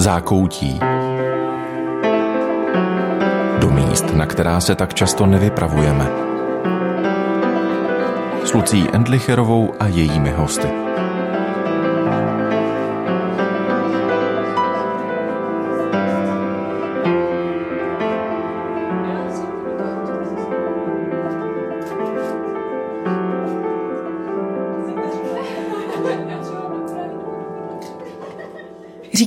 Zákoutí. Do míst, na která se tak často nevypravujeme. S Lucí Endlicherovou a jejími hosty.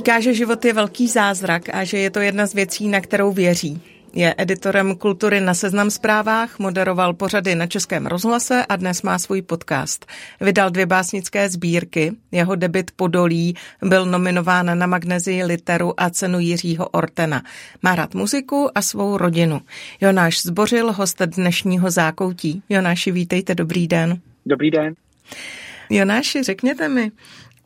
Říká, že život je velký zázrak a že je to jedna z věcí, na kterou věří. Je editorem kultury na Seznam zprávách, moderoval pořady na Českém rozhlase a dnes má svůj podcast. Vydal dvě básnické sbírky, jeho debit Podolí byl nominován na Magnezii literu a cenu Jiřího Ortena. Má rád muziku a svou rodinu. Jonáš Zbořil, host dnešního zákoutí. Jonáši, vítejte, dobrý den. Dobrý den. Jonáši, řekněte mi,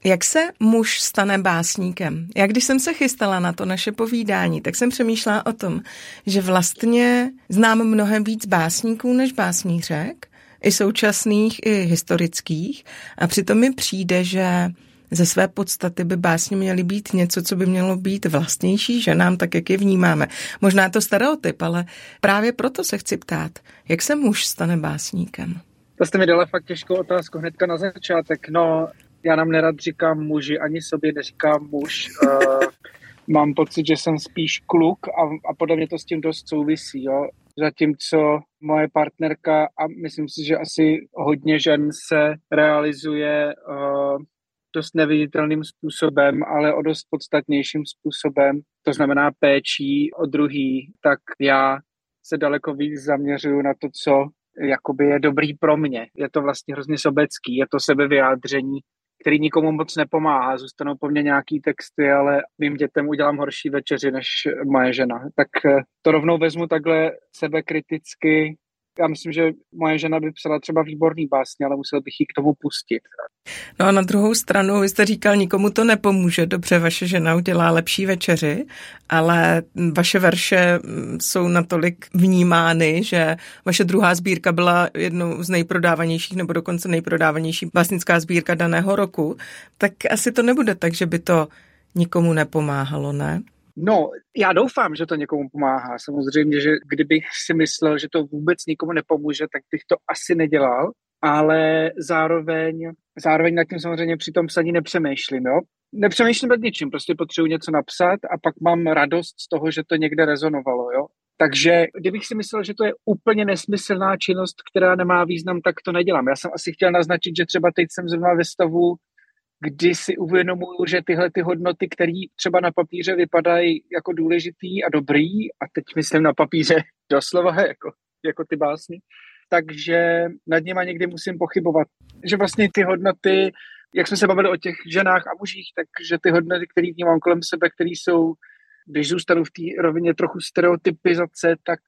jak se muž stane básníkem? Já když jsem se chystala na to naše povídání, tak jsem přemýšlela o tom, že vlastně znám mnohem víc básníků než básnířek, i současných, i historických. A přitom mi přijde, že ze své podstaty by básně měly být něco, co by mělo být vlastnější ženám, tak jak je vnímáme. Možná je to stereotyp, ale právě proto se chci ptát, jak se muž stane básníkem? To jste mi dala fakt těžkou otázku hnedka na začátek. No, já nám nerad říkám muži, ani sobě neříkám muž. Uh, mám pocit, že jsem spíš kluk a, a podle mě to s tím dost souvisí. Jo? Zatímco moje partnerka, a myslím si, že asi hodně žen se realizuje uh, dost neviditelným způsobem, ale o dost podstatnějším způsobem, to znamená péčí o druhý, tak já se daleko víc zaměřuju na to, co jakoby je dobrý pro mě. Je to vlastně hrozně sobecký, je to sebevyjádření který nikomu moc nepomáhá. Zůstanou po mně nějaký texty, ale mým dětem udělám horší večeři než moje žena. Tak eh, to rovnou vezmu takhle sebekriticky já myslím, že moje žena by psala třeba výborný básně, ale musel bych ji k tomu pustit. No a na druhou stranu, vy jste říkal, nikomu to nepomůže. Dobře, vaše žena udělá lepší večeři, ale vaše verše mm, jsou natolik vnímány, že vaše druhá sbírka byla jednou z nejprodávanějších nebo dokonce nejprodávanější básnická sbírka daného roku, tak asi to nebude tak, že by to nikomu nepomáhalo, ne? No, já doufám, že to někomu pomáhá. Samozřejmě, že kdybych si myslel, že to vůbec nikomu nepomůže, tak bych to asi nedělal, ale zároveň, zároveň nad tím samozřejmě při tom psaní nepřemýšlím, jo. Nepřemýšlím nad ničím, prostě potřebuji něco napsat a pak mám radost z toho, že to někde rezonovalo, jo. Takže kdybych si myslel, že to je úplně nesmyslná činnost, která nemá význam, tak to nedělám. Já jsem asi chtěl naznačit, že třeba teď jsem zrovna ve stavu, kdy si uvědomuju, že tyhle ty hodnoty, které třeba na papíře vypadají jako důležitý a dobrý, a teď myslím na papíře doslova jako, jako ty básny, takže nad nima někdy musím pochybovat. Že vlastně ty hodnoty, jak jsme se bavili o těch ženách a mužích, takže ty hodnoty, které vnímám kolem sebe, které jsou, když zůstanu v té rovině trochu stereotypizace, tak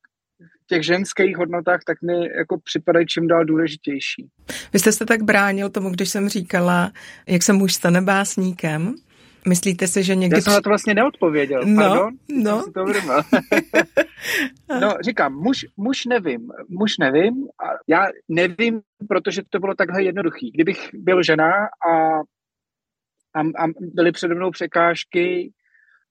těch ženských hodnotách, tak mi jako připadají čím dál důležitější. Vy jste se tak bránil tomu, když jsem říkala, jak se muž stane básníkem. Myslíte si, že někdy... Já jsem na to vlastně neodpověděl, no, pardon. No. To no, říkám, muž, muž nevím, muž nevím. A já nevím, protože to bylo takhle jednoduchý. Kdybych byl žena a, a, a byly přede mnou překážky,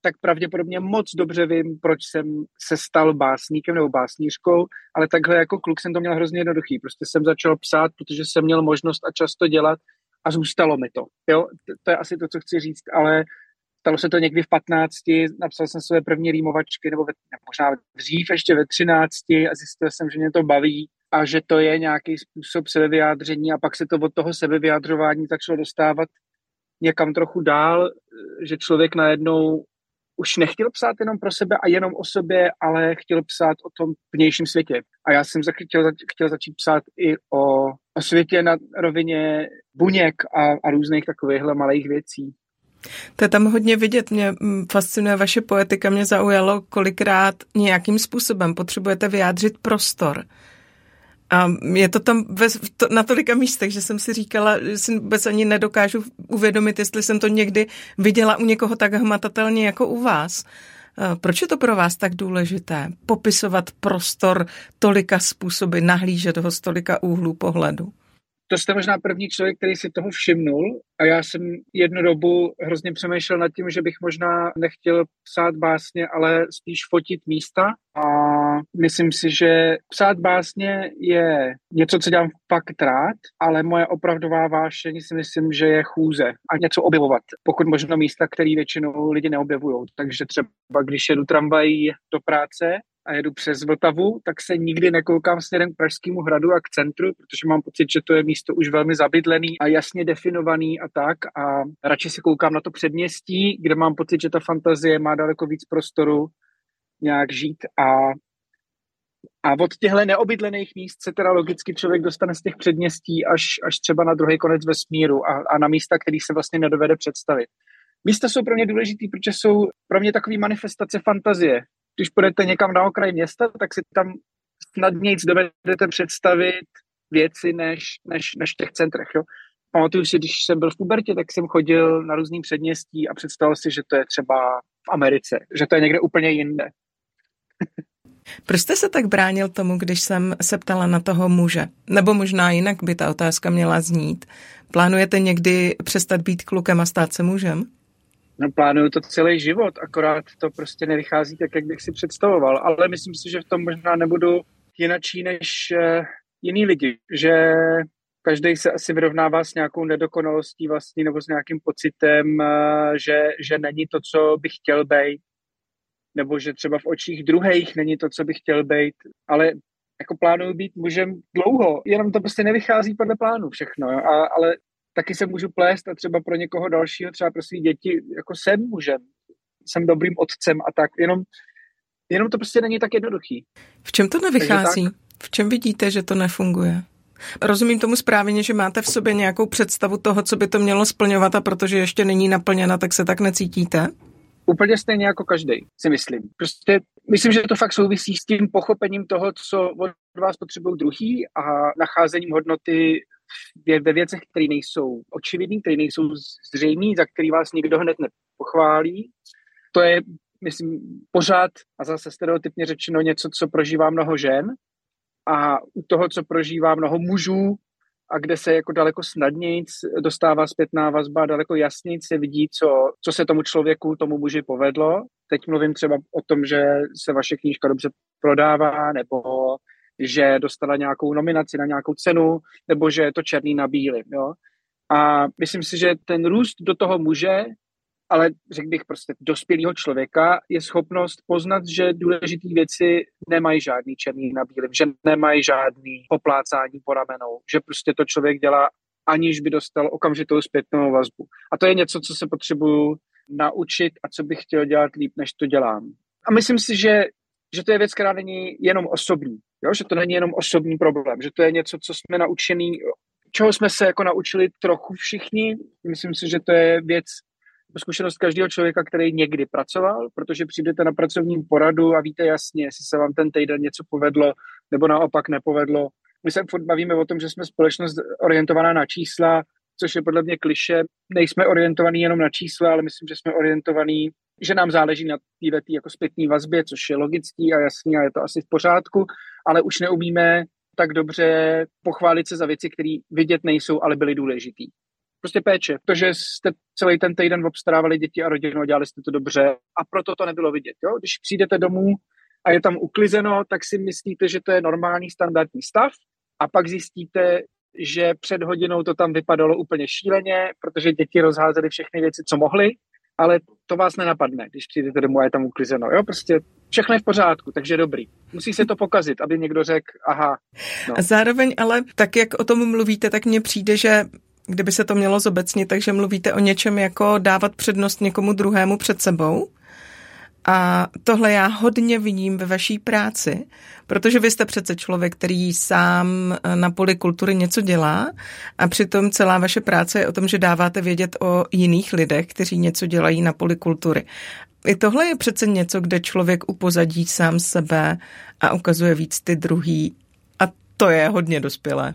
tak pravděpodobně moc dobře vím, proč jsem se stal básníkem nebo básnířkou, ale takhle jako kluk jsem to měl hrozně jednoduchý. Prostě jsem začal psát, protože jsem měl možnost a často dělat a zůstalo mi to. Jo? To je asi to, co chci říct, ale stalo se to někdy v 15, napsal jsem své první rýmovačky, nebo ve, možná dřív, ještě ve 13 a zjistil jsem, že mě to baví a že to je nějaký způsob sebevyjádření a pak se to od toho sebevyjádřování začalo dostávat někam trochu dál, že člověk najednou už nechtěl psát jenom pro sebe a jenom o sobě, ale chtěl psát o tom vnějším světě. A já jsem chtěl, chtěl začít psát i o, o světě na rovině buněk a, a různých takovýchhle malých věcí. To je tam hodně vidět, mě mm, fascinuje vaše poetika, mě zaujalo, kolikrát nějakým způsobem potřebujete vyjádřit prostor. A je to tam ve, to, na tolika místech, že jsem si říkala, že si vůbec ani nedokážu uvědomit, jestli jsem to někdy viděla u někoho tak hmatatelně jako u vás. Proč je to pro vás tak důležité? Popisovat prostor tolika způsoby, nahlížet ho z tolika úhlů pohledu? To jste možná první člověk, který si toho všimnul a já jsem jednu dobu hrozně přemýšlel nad tím, že bych možná nechtěl psát básně, ale spíš fotit místa a myslím si, že psát básně je něco, co dělám fakt rád, ale moje opravdová vášeň si myslím, že je chůze a něco objevovat, pokud možno místa, které většinou lidi neobjevují. Takže třeba když jedu tramvají do práce, a jedu přes Vltavu, tak se nikdy nekoukám směrem k Pražskému hradu a k centru, protože mám pocit, že to je místo už velmi zabydlený a jasně definovaný a tak. A radši se koukám na to předměstí, kde mám pocit, že ta fantazie má daleko víc prostoru nějak žít a a od těchto neobydlených míst se teda logicky člověk dostane z těch předměstí až, až třeba na druhý konec vesmíru a, a na místa, který se vlastně nedovede představit. Místa jsou pro mě důležitý, protože jsou pro mě takový manifestace fantazie když půjdete někam na okraj města, tak si tam snadněji dovedete představit věci než, než, než v těch centrech. Jo. Pamatuju si, když jsem byl v pubertě, tak jsem chodil na různý předměstí a představil si, že to je třeba v Americe, že to je někde úplně jinde. Proč jste se tak bránil tomu, když jsem se ptala na toho muže? Nebo možná jinak by ta otázka měla znít. Plánujete někdy přestat být klukem a stát se mužem? No, plánuju to celý život, akorát to prostě nevychází tak, jak bych si představoval. Ale myslím si, že v tom možná nebudu jinačí než uh, jiný lidi, že každý se asi vyrovnává s nějakou nedokonalostí vlastní nebo s nějakým pocitem, uh, že, že není to, co bych chtěl být, nebo že třeba v očích druhých není to, co bych chtěl být, ale jako plánuju být mužem dlouho, jenom to prostě nevychází podle plánu všechno, a, ale taky se můžu plést a třeba pro někoho dalšího, třeba pro své děti, jako jsem mužem, jsem dobrým otcem a tak, jenom, jenom to prostě není tak jednoduchý. V čem to nevychází? V čem vidíte, že to nefunguje? Rozumím tomu správně, že máte v sobě nějakou představu toho, co by to mělo splňovat a protože ještě není naplněna, tak se tak necítíte? Úplně stejně jako každý, si myslím. Prostě myslím, že to fakt souvisí s tím pochopením toho, co od vás potřebují druhý a nacházením hodnoty ve věcech, které nejsou očividné, které nejsou zřejmé, za který vás nikdo hned nepochválí. To je, myslím, pořád a zase stereotypně řečeno něco, co prožívá mnoho žen a u toho, co prožívá mnoho mužů a kde se jako daleko snadněji dostává zpětná vazba, daleko jasněji se vidí, co, co se tomu člověku, tomu muži povedlo. Teď mluvím třeba o tom, že se vaše knížka dobře prodává, nebo že dostala nějakou nominaci na nějakou cenu, nebo že je to černý na bílým. Jo? A myslím si, že ten růst do toho muže, ale řekl bych prostě dospělého člověka, je schopnost poznat, že důležité věci nemají žádný černý na bílým, že nemají žádný poplácání po ramenou, že prostě to člověk dělá, aniž by dostal okamžitou zpětnou vazbu. A to je něco, co se potřebuju naučit a co bych chtěl dělat líp, než to dělám. A myslím si, že, že to je věc, která není jenom osobní. Jo? Že to není jenom osobní problém, že to je něco, co jsme naučený, čeho jsme se jako naučili trochu všichni. Myslím si, že to je věc, zkušenost každého člověka, který někdy pracoval, protože přijdete na pracovní poradu a víte jasně, jestli se vám ten týden něco povedlo nebo naopak nepovedlo. My se furt bavíme o tom, že jsme společnost orientovaná na čísla, což je podle mě kliše. Nejsme orientovaní jenom na čísla, ale myslím, že jsme orientovaní že nám záleží na této jako zpětné vazbě, což je logický a jasný a je to asi v pořádku, ale už neumíme tak dobře pochválit se za věci, které vidět nejsou, ale byly důležitý. Prostě péče. To, že jste celý ten týden obstarávali děti a rodinu dělali jste to dobře a proto to nebylo vidět. Jo? Když přijdete domů a je tam uklizeno, tak si myslíte, že to je normální standardní stav a pak zjistíte, že před hodinou to tam vypadalo úplně šíleně, protože děti rozházely všechny věci, co mohly ale to vás nenapadne, když přijdete domů a je tam uklizeno. Jo, prostě všechno je v pořádku, takže dobrý. Musí se to pokazit, aby někdo řekl, aha. No. A zároveň ale tak, jak o tom mluvíte, tak mně přijde, že kdyby se to mělo zobecnit, takže mluvíte o něčem jako dávat přednost někomu druhému před sebou. A tohle já hodně vidím ve vaší práci, protože vy jste přece člověk, který sám na poli kultury něco dělá a přitom celá vaše práce je o tom, že dáváte vědět o jiných lidech, kteří něco dělají na poli kultury. I tohle je přece něco, kde člověk upozadí sám sebe a ukazuje víc ty druhý. A to je hodně dospělé.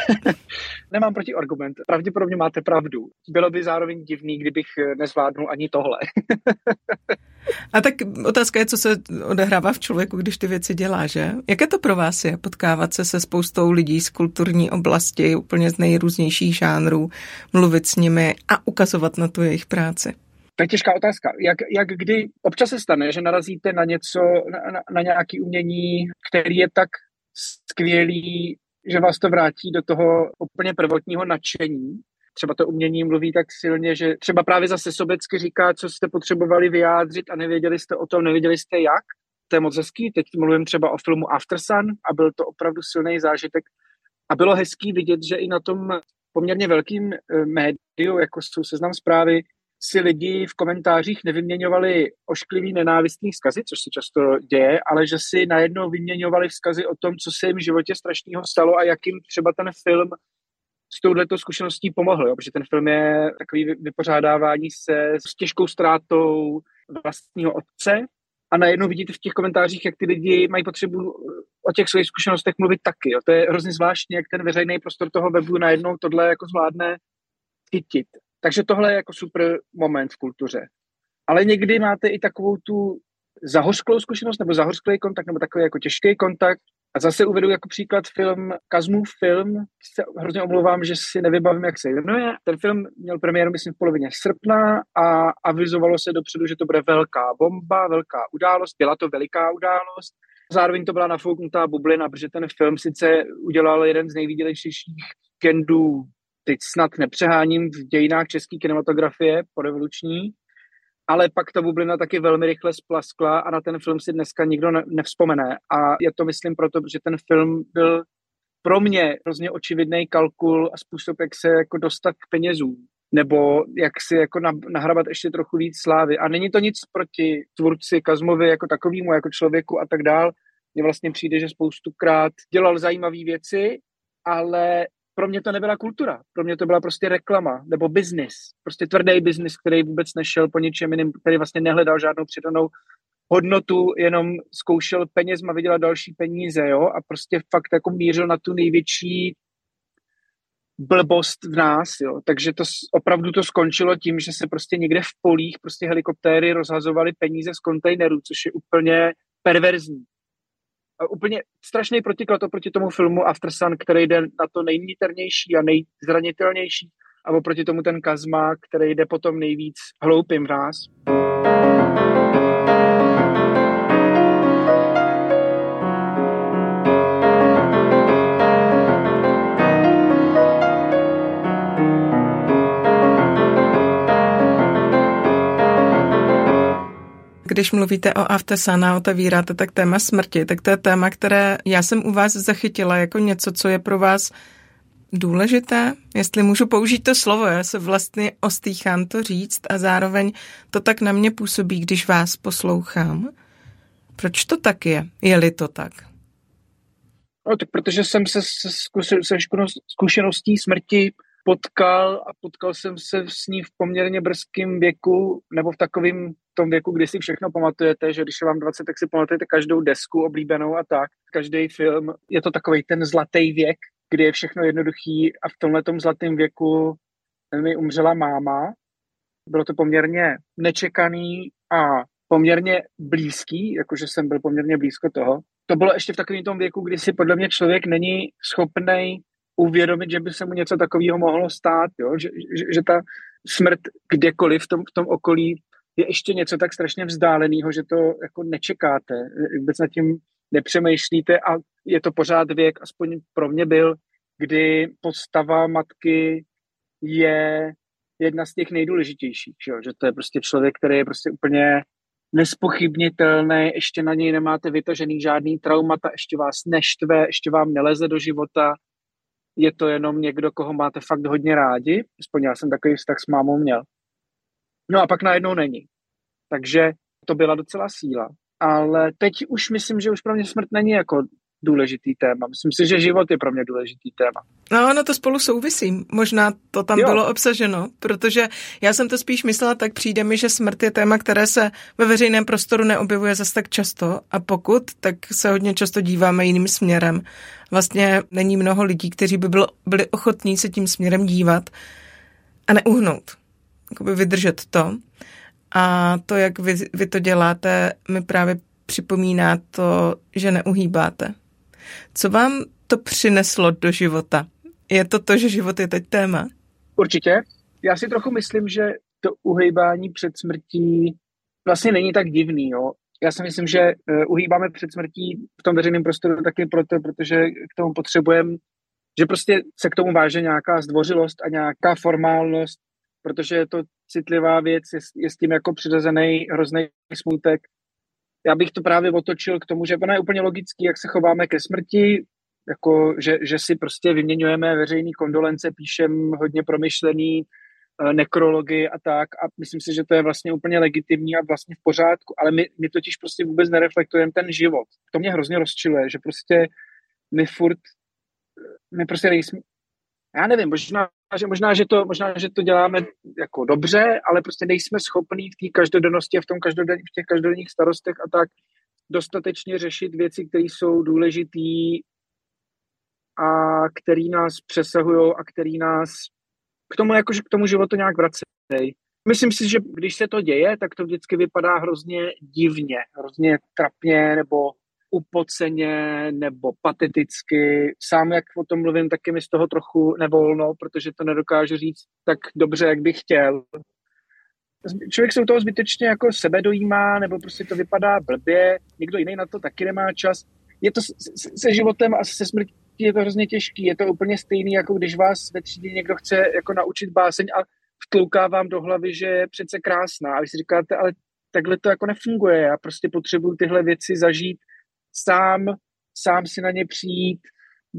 Nemám proti argument. Pravděpodobně máte pravdu. Bylo by zároveň divný, kdybych nezvládnul ani tohle. A tak otázka je, co se odehrává v člověku, když ty věci dělá, že? Jaké to pro vás je potkávat se se spoustou lidí z kulturní oblasti, úplně z nejrůznějších žánrů, mluvit s nimi a ukazovat na tu jejich práci? To je těžká otázka. Jak, jak kdy občas se stane, že narazíte na něco, na, na, na nějaký umění, který je tak skvělý, že vás to vrátí do toho úplně prvotního nadšení. Třeba to umění mluví tak silně, že třeba právě zase sobecky říká, co jste potřebovali vyjádřit a nevěděli jste o tom, nevěděli jste jak. To je moc hezký. Teď mluvím třeba o filmu After Sun a byl to opravdu silný zážitek. A bylo hezký vidět, že i na tom poměrně velkým eh, médiu, jako jsou seznam zprávy, si lidi v komentářích nevyměňovali ošklivý nenávistný vzkazy, což se často děje, ale že si najednou vyměňovali vzkazy o tom, co se jim v životě strašného stalo a jakým třeba ten film s touhletou zkušeností pomohl, jo? protože ten film je takový vypořádávání se s těžkou ztrátou vlastního otce a najednou vidíte v těch komentářích, jak ty lidi mají potřebu o těch svých zkušenostech mluvit taky. Jo? To je hrozně zvláštní, jak ten veřejný prostor toho webu najednou tohle jako zvládne chytit. Takže tohle je jako super moment v kultuře. Ale někdy máte i takovou tu zahořklou zkušenost, nebo zahořklý kontakt, nebo takový jako těžký kontakt. A zase uvedu jako příklad film, Kazmův film, se hrozně omlouvám, že si nevybavím, jak se jmenuje. Ten film měl premiéru, myslím, v polovině srpna a avizovalo se dopředu, že to bude velká bomba, velká událost. Byla to veliká událost. Zároveň to byla nafouknutá bublina, protože ten film sice udělal jeden z nejvýdělejších kendů teď snad nepřeháním v dějinách české kinematografie revoluční, ale pak ta bublina taky velmi rychle splaskla a na ten film si dneska nikdo ne- nevzpomene. A je to, myslím, proto, že ten film byl pro mě hrozně očividný kalkul a způsob, jak se jako dostat k penězům nebo jak si jako nahrabat ještě trochu víc slávy. A není to nic proti tvůrci Kazmovi jako takovýmu, jako člověku a tak dál. Mně vlastně přijde, že spoustukrát dělal zajímavé věci, ale pro mě to nebyla kultura, pro mě to byla prostě reklama nebo biznis, prostě tvrdý biznis, který vůbec nešel po ničem jiným, který vlastně nehledal žádnou přidanou hodnotu, jenom zkoušel penězma vydělat další peníze, jo, a prostě fakt jako mířil na tu největší blbost v nás, jo. Takže to opravdu to skončilo tím, že se prostě někde v polích prostě helikoptéry rozhazovaly peníze z kontejnerů, což je úplně perverzní úplně strašný protiklad oproti tomu filmu After Sun, který jde na to nejniternější a nejzranitelnější a oproti tomu ten Kazma, který jde potom nejvíc hloupým v nás. Když mluvíte o Aftesana, otevíráte tak téma smrti, tak to je téma, které já jsem u vás zachytila jako něco, co je pro vás důležité, jestli můžu použít to slovo, já se vlastně ostýchám to říct a zároveň to tak na mě působí, když vás poslouchám. Proč to tak je? Je-li to tak? No, tak protože jsem se se zkušeností smrti potkal a potkal jsem se s ní v poměrně brzkém věku, nebo v takovém tom věku, kdy si všechno pamatujete, že když je vám 20, tak si pamatujete každou desku oblíbenou a tak. Každý film, je to takový ten zlatý věk, kdy je všechno jednoduchý a v tomhle zlatém věku mi umřela máma. Bylo to poměrně nečekaný a poměrně blízký, jakože jsem byl poměrně blízko toho. To bylo ještě v takovém tom věku, kdy si podle mě člověk není schopný uvědomit, že by se mu něco takového mohlo stát, jo? Že, že, že ta smrt kdekoliv v tom, v tom okolí je ještě něco tak strašně vzdáleného, že to jako nečekáte, vůbec nad tím nepřemýšlíte a je to pořád věk, aspoň pro mě byl, kdy postava matky je jedna z těch nejdůležitějších, že, že to je prostě člověk, který je prostě úplně nespochybnitelný, ještě na něj nemáte vytažený žádný traumata, ještě vás neštve, ještě vám neleze do života, je to jenom někdo, koho máte fakt hodně rádi, aspoň já jsem takový vztah s mámou měl. No a pak najednou není. Takže to byla docela síla. Ale teď už myslím, že už pro mě smrt není jako důležitý téma. Myslím si, že život je pro mě důležitý téma. No, ono to spolu souvisí. Možná to tam jo. bylo obsaženo, protože já jsem to spíš myslela, tak přijde mi, že smrt je téma, které se ve veřejném prostoru neobjevuje zase tak často a pokud, tak se hodně často díváme jiným směrem. Vlastně není mnoho lidí, kteří by bylo, byli ochotní se tím směrem dívat a neuhnout. Jakoby vydržet to. A to, jak vy, vy to děláte, mi právě připomíná to, že neuhýbáte. Co vám to přineslo do života? Je to to, že život je teď téma? Určitě. Já si trochu myslím, že to uhejbání před smrtí vlastně není tak divný. Jo? Já si myslím, že uh, uhýbáme před smrtí v tom veřejném prostoru taky proto, protože k tomu potřebujeme, že prostě se k tomu váže nějaká zdvořilost a nějaká formálnost, protože je to citlivá věc, je, je s tím jako přirozený hrozný smutek. Já bych to právě otočil k tomu, že ono je úplně logický, jak se chováme ke smrti, jako, že, že si prostě vyměňujeme veřejný kondolence, píšem hodně promyšlený uh, nekrology a tak a myslím si, že to je vlastně úplně legitimní a vlastně v pořádku, ale my, my totiž prostě vůbec nereflektujeme ten život. To mě hrozně rozčiluje, že prostě my furt, my prostě nejsme, já nevím, možná, že, možná, že, to, možná, že to děláme jako dobře, ale prostě nejsme schopní v té každodennosti a v, tom každoden, v těch každodenních starostech a tak dostatečně řešit věci, které jsou důležité a který nás přesahují a který nás k tomu, jakože k tomu životu nějak vracejí. Myslím si, že když se to děje, tak to vždycky vypadá hrozně divně, hrozně trapně nebo upoceně nebo pateticky. Sám, jak o tom mluvím, taky mi z toho trochu nevolno, protože to nedokážu říct tak dobře, jak bych chtěl. Člověk se u toho zbytečně jako sebe dojímá, nebo prostě to vypadá blbě, někdo jiný na to taky nemá čas. Je to se životem a se smrtí je to hrozně těžký. Je to úplně stejný, jako když vás ve třídě někdo chce jako naučit báseň a vtlouká vám do hlavy, že je přece krásná. A vy si říkáte, ale takhle to jako nefunguje. Já prostě potřebuju tyhle věci zažít sám, sám si na ně přijít,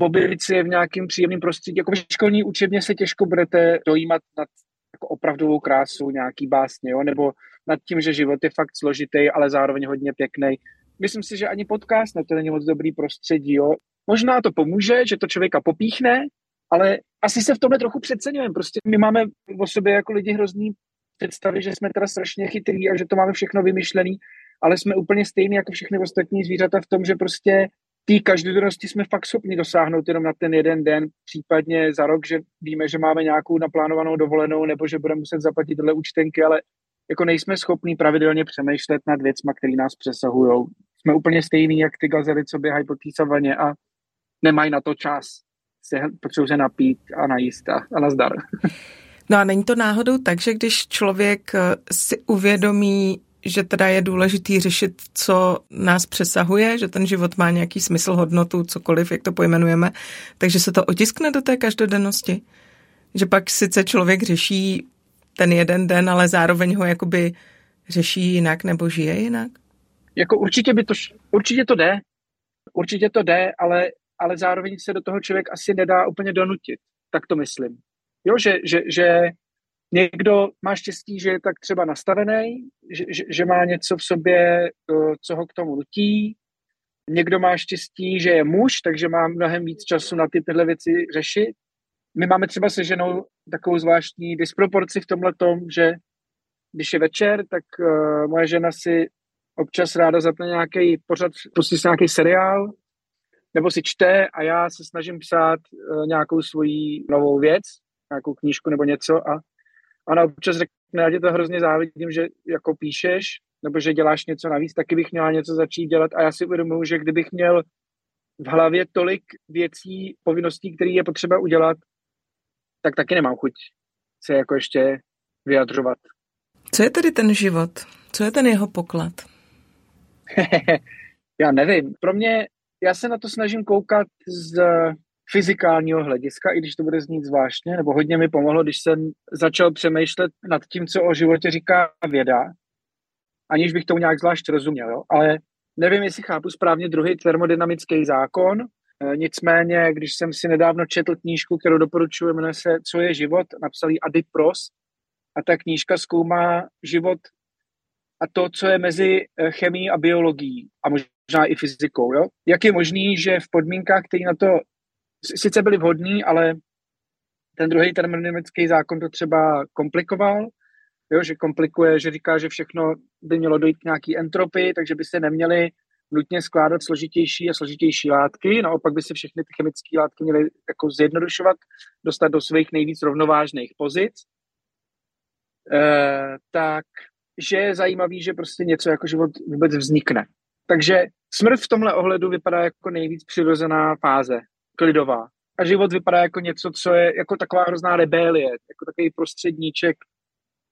objevit si je v nějakém příjemném prostředí. Jako v školní učebně se těžko budete dojímat nad jako opravdovou krásu nějaký básně, jo? nebo nad tím, že život je fakt složitý, ale zároveň hodně pěkný. Myslím si, že ani podcast na to není moc dobrý prostředí. Jo? Možná to pomůže, že to člověka popíchne, ale asi se v tomhle trochu přeceňujeme. Prostě my máme o sobě jako lidi hrozný představy, že jsme teda strašně chytrý a že to máme všechno vymyšlený, ale jsme úplně stejní jako všechny ostatní zvířata v tom, že prostě té každodennosti jsme fakt schopni dosáhnout jenom na ten jeden den, případně za rok, že víme, že máme nějakou naplánovanou dovolenou nebo že budeme muset zaplatit tyhle účtenky, ale jako nejsme schopni pravidelně přemýšlet nad věcmi, které nás přesahují. Jsme úplně stejní, jak ty gazely, co běhají po té a nemají na to čas. Se, potřebují se napít a najíst a, a nazdar. No a není to náhodou tak, že když člověk eh, si uvědomí, že teda je důležitý řešit, co nás přesahuje, že ten život má nějaký smysl, hodnotu, cokoliv, jak to pojmenujeme, takže se to otiskne do té každodennosti. Že pak sice člověk řeší ten jeden den, ale zároveň ho jakoby řeší jinak nebo žije jinak? Jako určitě by to, určitě to jde, určitě to jde, ale ale zároveň se do toho člověk asi nedá úplně donutit. Tak to myslím. Jo, že, že, že někdo má štěstí, že je tak třeba nastavený, že, že, že má něco v sobě, co ho k tomu nutí. Někdo má štěstí, že je muž, takže má mnohem víc času na ty tyhle věci řešit. My máme třeba se ženou takovou zvláštní disproporci v tomhle tom, že když je večer, tak uh, moje žena si občas ráda zapne nějaký pořad, pustí si nějaký seriál nebo si čte a já se snažím psát uh, nějakou svoji novou věc, nějakou knížku nebo něco a ona občas řekne, já tě to hrozně závidím, že jako píšeš, nebo že děláš něco navíc, taky bych měla něco začít dělat a já si uvědomuji, že kdybych měl v hlavě tolik věcí, povinností, které je potřeba udělat, tak taky nemám chuť se jako ještě vyjadřovat. Co je tedy ten život? Co je ten jeho poklad? já nevím. Pro mě já se na to snažím koukat z fyzikálního hlediska, i když to bude znít zvláštně, nebo hodně mi pomohlo, když jsem začal přemýšlet nad tím, co o životě říká věda, aniž bych tomu nějak zvlášť rozuměl, jo? ale nevím, jestli chápu správně druhý termodynamický zákon, e, nicméně, když jsem si nedávno četl knížku, kterou doporučuji, jmenuje se Co je život, napsal ji Adi Pros, a ta knížka zkoumá život a to, co je mezi eh, chemií a biologií. A možná možná i fyzikou. Jo? Jak je možný, že v podmínkách, které na to sice byly vhodný, ale ten druhý termodynamický zákon to třeba komplikoval, jo, že komplikuje, že říká, že všechno by mělo dojít k nějaký entropii, takže by se neměly nutně skládat složitější a složitější látky, naopak by se všechny ty chemické látky měly jako zjednodušovat, dostat do svých nejvíc rovnovážných pozic, e, tak že je zajímavý, že prostě něco jako život vůbec vznikne. Takže smrt v tomhle ohledu vypadá jako nejvíc přirozená fáze, klidová. A život vypadá jako něco, co je jako taková hrozná rebelie, jako takový prostředníček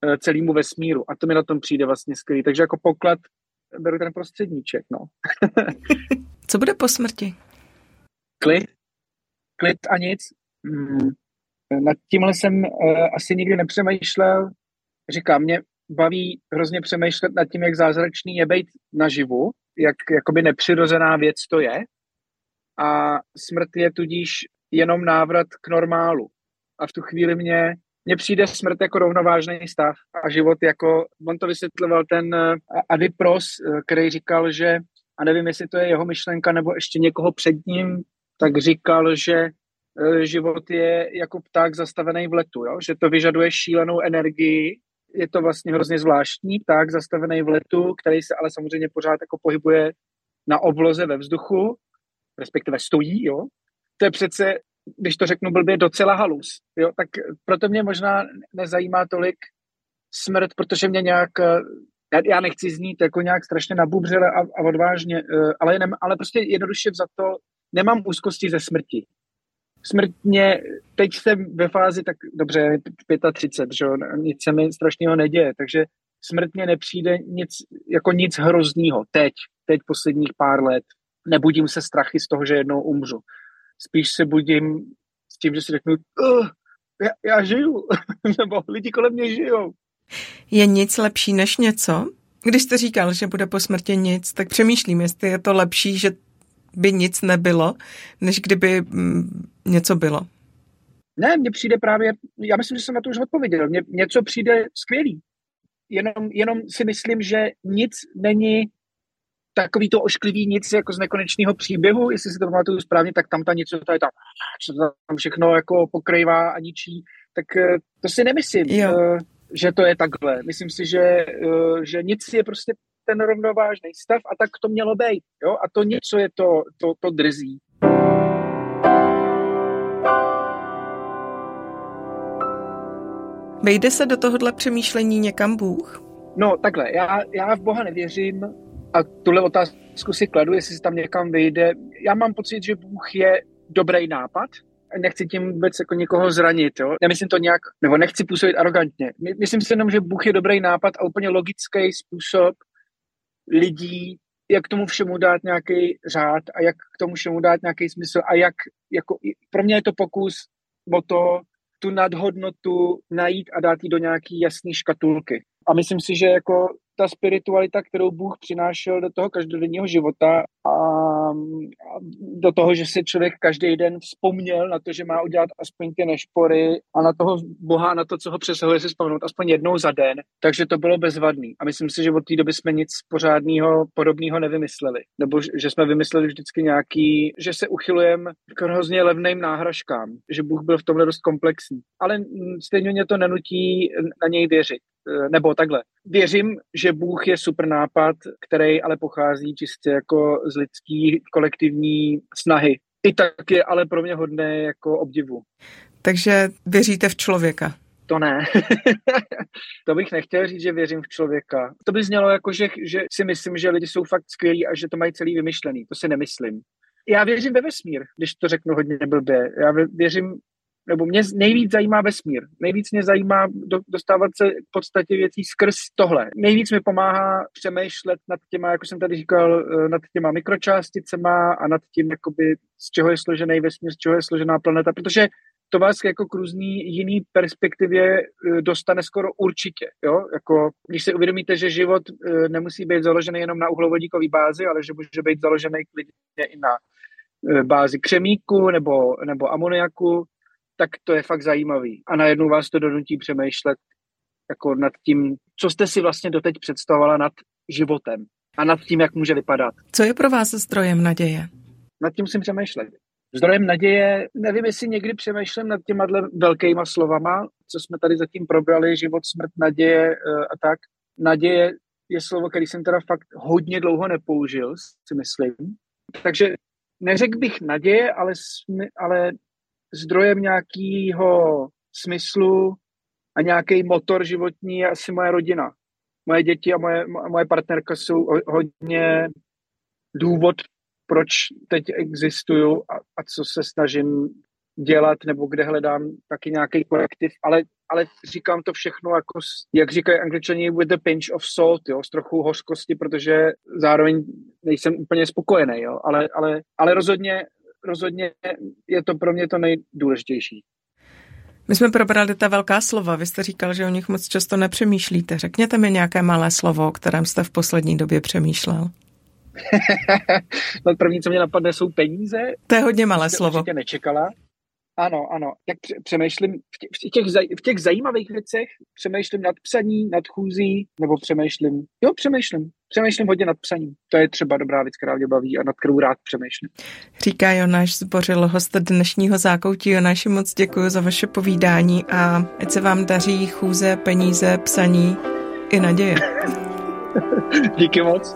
eh, celému vesmíru. A to mi na tom přijde vlastně skvělý. Takže jako poklad beru ten prostředníček, no. Co bude po smrti? Klid. Klid a nic. Hmm. Nad tímhle jsem uh, asi nikdy nepřemýšlel. Říkám, mě baví hrozně přemýšlet nad tím, jak zázračný je být naživu, jak jakoby nepřirozená věc to je. A smrt je tudíž jenom návrat k normálu. A v tu chvíli mě, mně přijde smrt jako rovnovážný stav a život jako, on to vysvětloval ten eh, Adipros, eh, který říkal, že, a nevím, jestli to je jeho myšlenka nebo ještě někoho před ním, tak říkal, že eh, život je jako pták zastavený v letu, jo? že to vyžaduje šílenou energii, je to vlastně hrozně zvláštní pták zastavený v letu, který se ale samozřejmě pořád jako pohybuje na obloze ve vzduchu, respektive stojí, jo, to je přece, když to řeknu blbě, docela halus. Jo? Tak proto mě možná nezajímá tolik smrt, protože mě nějak, já, nechci znít jako nějak strašně nabubřele a, a odvážně, eh, ale, nem, ale prostě jednoduše za to nemám úzkosti ze smrti. Smrt mě, teď jsem ve fázi, tak dobře, 35, že nic se mi strašného neděje, takže smrt mě nepřijde nic, jako nic hroznýho. Teď, teď posledních pár let. Nebudím se strachy z toho, že jednou umřu spíš se budím s tím, že si řeknu, uh, já, já žiju, nebo lidi kolem mě žijou. Je nic lepší než něco? Když jste říkal, že bude po smrti nic, tak přemýšlím, jestli je to lepší, že by nic nebylo, než kdyby mm, něco bylo. Ne, mně přijde právě, já myslím, že jsem na to už odpověděl, mně něco přijde skvělý. Jenom, jenom si myslím, že nic není takový to ošklivý nic jako z nekonečného příběhu, jestli si to pamatuju správně, tak tam ta něco je tam, co tam všechno jako pokrývá a ničí, tak eh, to si nemyslím, jo. Eh, že to je takhle. Myslím si, že, eh, že nic je prostě ten rovnovážný stav a tak to mělo být. Jo? A to něco je to, to, to drzí. Vejde se do tohohle přemýšlení někam Bůh? No takhle, já, já v Boha nevěřím, a tuhle otázku si kladu, jestli se tam někam vyjde. Já mám pocit, že Bůh je dobrý nápad, nechci tím vůbec jako někoho zranit, jo. Nemyslím to nějak, nebo nechci působit arrogantně. Myslím si jenom, že Bůh je dobrý nápad a úplně logický způsob lidí, jak tomu všemu dát nějaký řád a jak k tomu všemu dát nějaký smysl a jak, jako, pro mě je to pokus o to, tu nadhodnotu najít a dát ji do nějaký jasný škatulky. A myslím si, že jako ta spiritualita, kterou Bůh přinášel do toho každodenního života a, do toho, že si člověk každý den vzpomněl na to, že má udělat aspoň ty nešpory a na toho Boha, na to, co ho přesahuje si vzpomenout aspoň jednou za den, takže to bylo bezvadný. A myslím si, že od té doby jsme nic pořádného podobného nevymysleli. Nebo že jsme vymysleli vždycky nějaký, že se uchylujeme k hrozně levným náhražkám, že Bůh byl v tomhle dost komplexní. Ale stejně mě to nenutí na něj věřit. Eh, nebo takhle. Věřím, že Bůh je super nápad, který ale pochází čistě jako z lidský kolektivní snahy. I tak je ale pro mě hodné jako obdivu. Takže věříte v člověka? To ne. to bych nechtěl říct, že věřím v člověka. To by znělo jako, že, že si myslím, že lidi jsou fakt skvělí a že to mají celý vymyšlený. To si nemyslím. Já věřím ve vesmír, když to řeknu hodně blbě. Já věřím nebo mě nejvíc zajímá vesmír. Nejvíc mě zajímá do, dostávat se v podstatě věcí skrz tohle. Nejvíc mi pomáhá přemýšlet nad těma, jako jsem tady říkal, eh, nad těma mikročásticema a nad tím, jakoby, z čeho je složený vesmír, z čeho je složená planeta, protože to vás jako k různý jiný perspektivě eh, dostane skoro určitě. Jo? Jako, když si uvědomíte, že život eh, nemusí být založený jenom na uhlovodíkové bázi, ale že může být založený klidně i na bázi křemíku nebo, nebo amoniaku, tak to je fakt zajímavý. A najednou vás to donutí přemýšlet jako nad tím, co jste si vlastně doteď představovala nad životem. a nad tím, jak může vypadat. Co je pro vás zdrojem naděje? Nad tím musím přemýšlet. Zdrojem naděje, nevím, jestli někdy přemýšlím nad těma velkýma slovama, co jsme tady zatím probrali, život, smrt, naděje eh, a tak. Naděje je slovo, který jsem teda fakt hodně dlouho nepoužil, si myslím. Takže neřekl bych naděje, ale, ale zdrojem nějakého smyslu a nějaký motor životní je asi moje rodina. Moje děti a moje, moje partnerka jsou hodně důvod, proč teď existuju a, a co se snažím dělat, nebo kde hledám taky nějaký korektiv, ale, ale říkám to všechno jako, jak říkají angličani, with a pinch of salt, jo, s trochu hořkosti, protože zároveň nejsem úplně spokojený, jo, ale, ale, ale rozhodně, rozhodně je to pro mě to nejdůležitější. My jsme probrali ta velká slova. Vy jste říkal, že o nich moc často nepřemýšlíte. Řekněte mi nějaké malé slovo, o kterém jste v poslední době přemýšlel. no první, co mě napadne, jsou peníze. To je hodně malé slovo. Určitě nečekala. Ano, ano. Jak přemýšlím v těch, v těch zajímavých věcech, přemýšlím nad psaní, nad chůzí, nebo přemýšlím, jo, přemýšlím. Přemýšlím hodně nad psaním. To je třeba dobrá věc, která mě baví a nad kterou rád přemýšlím. Říká Jonáš Zbořil, host dnešního zákoutí. Jonáši, moc děkuji za vaše povídání a ať se vám daří chůze, peníze, psaní i naděje. Díky moc.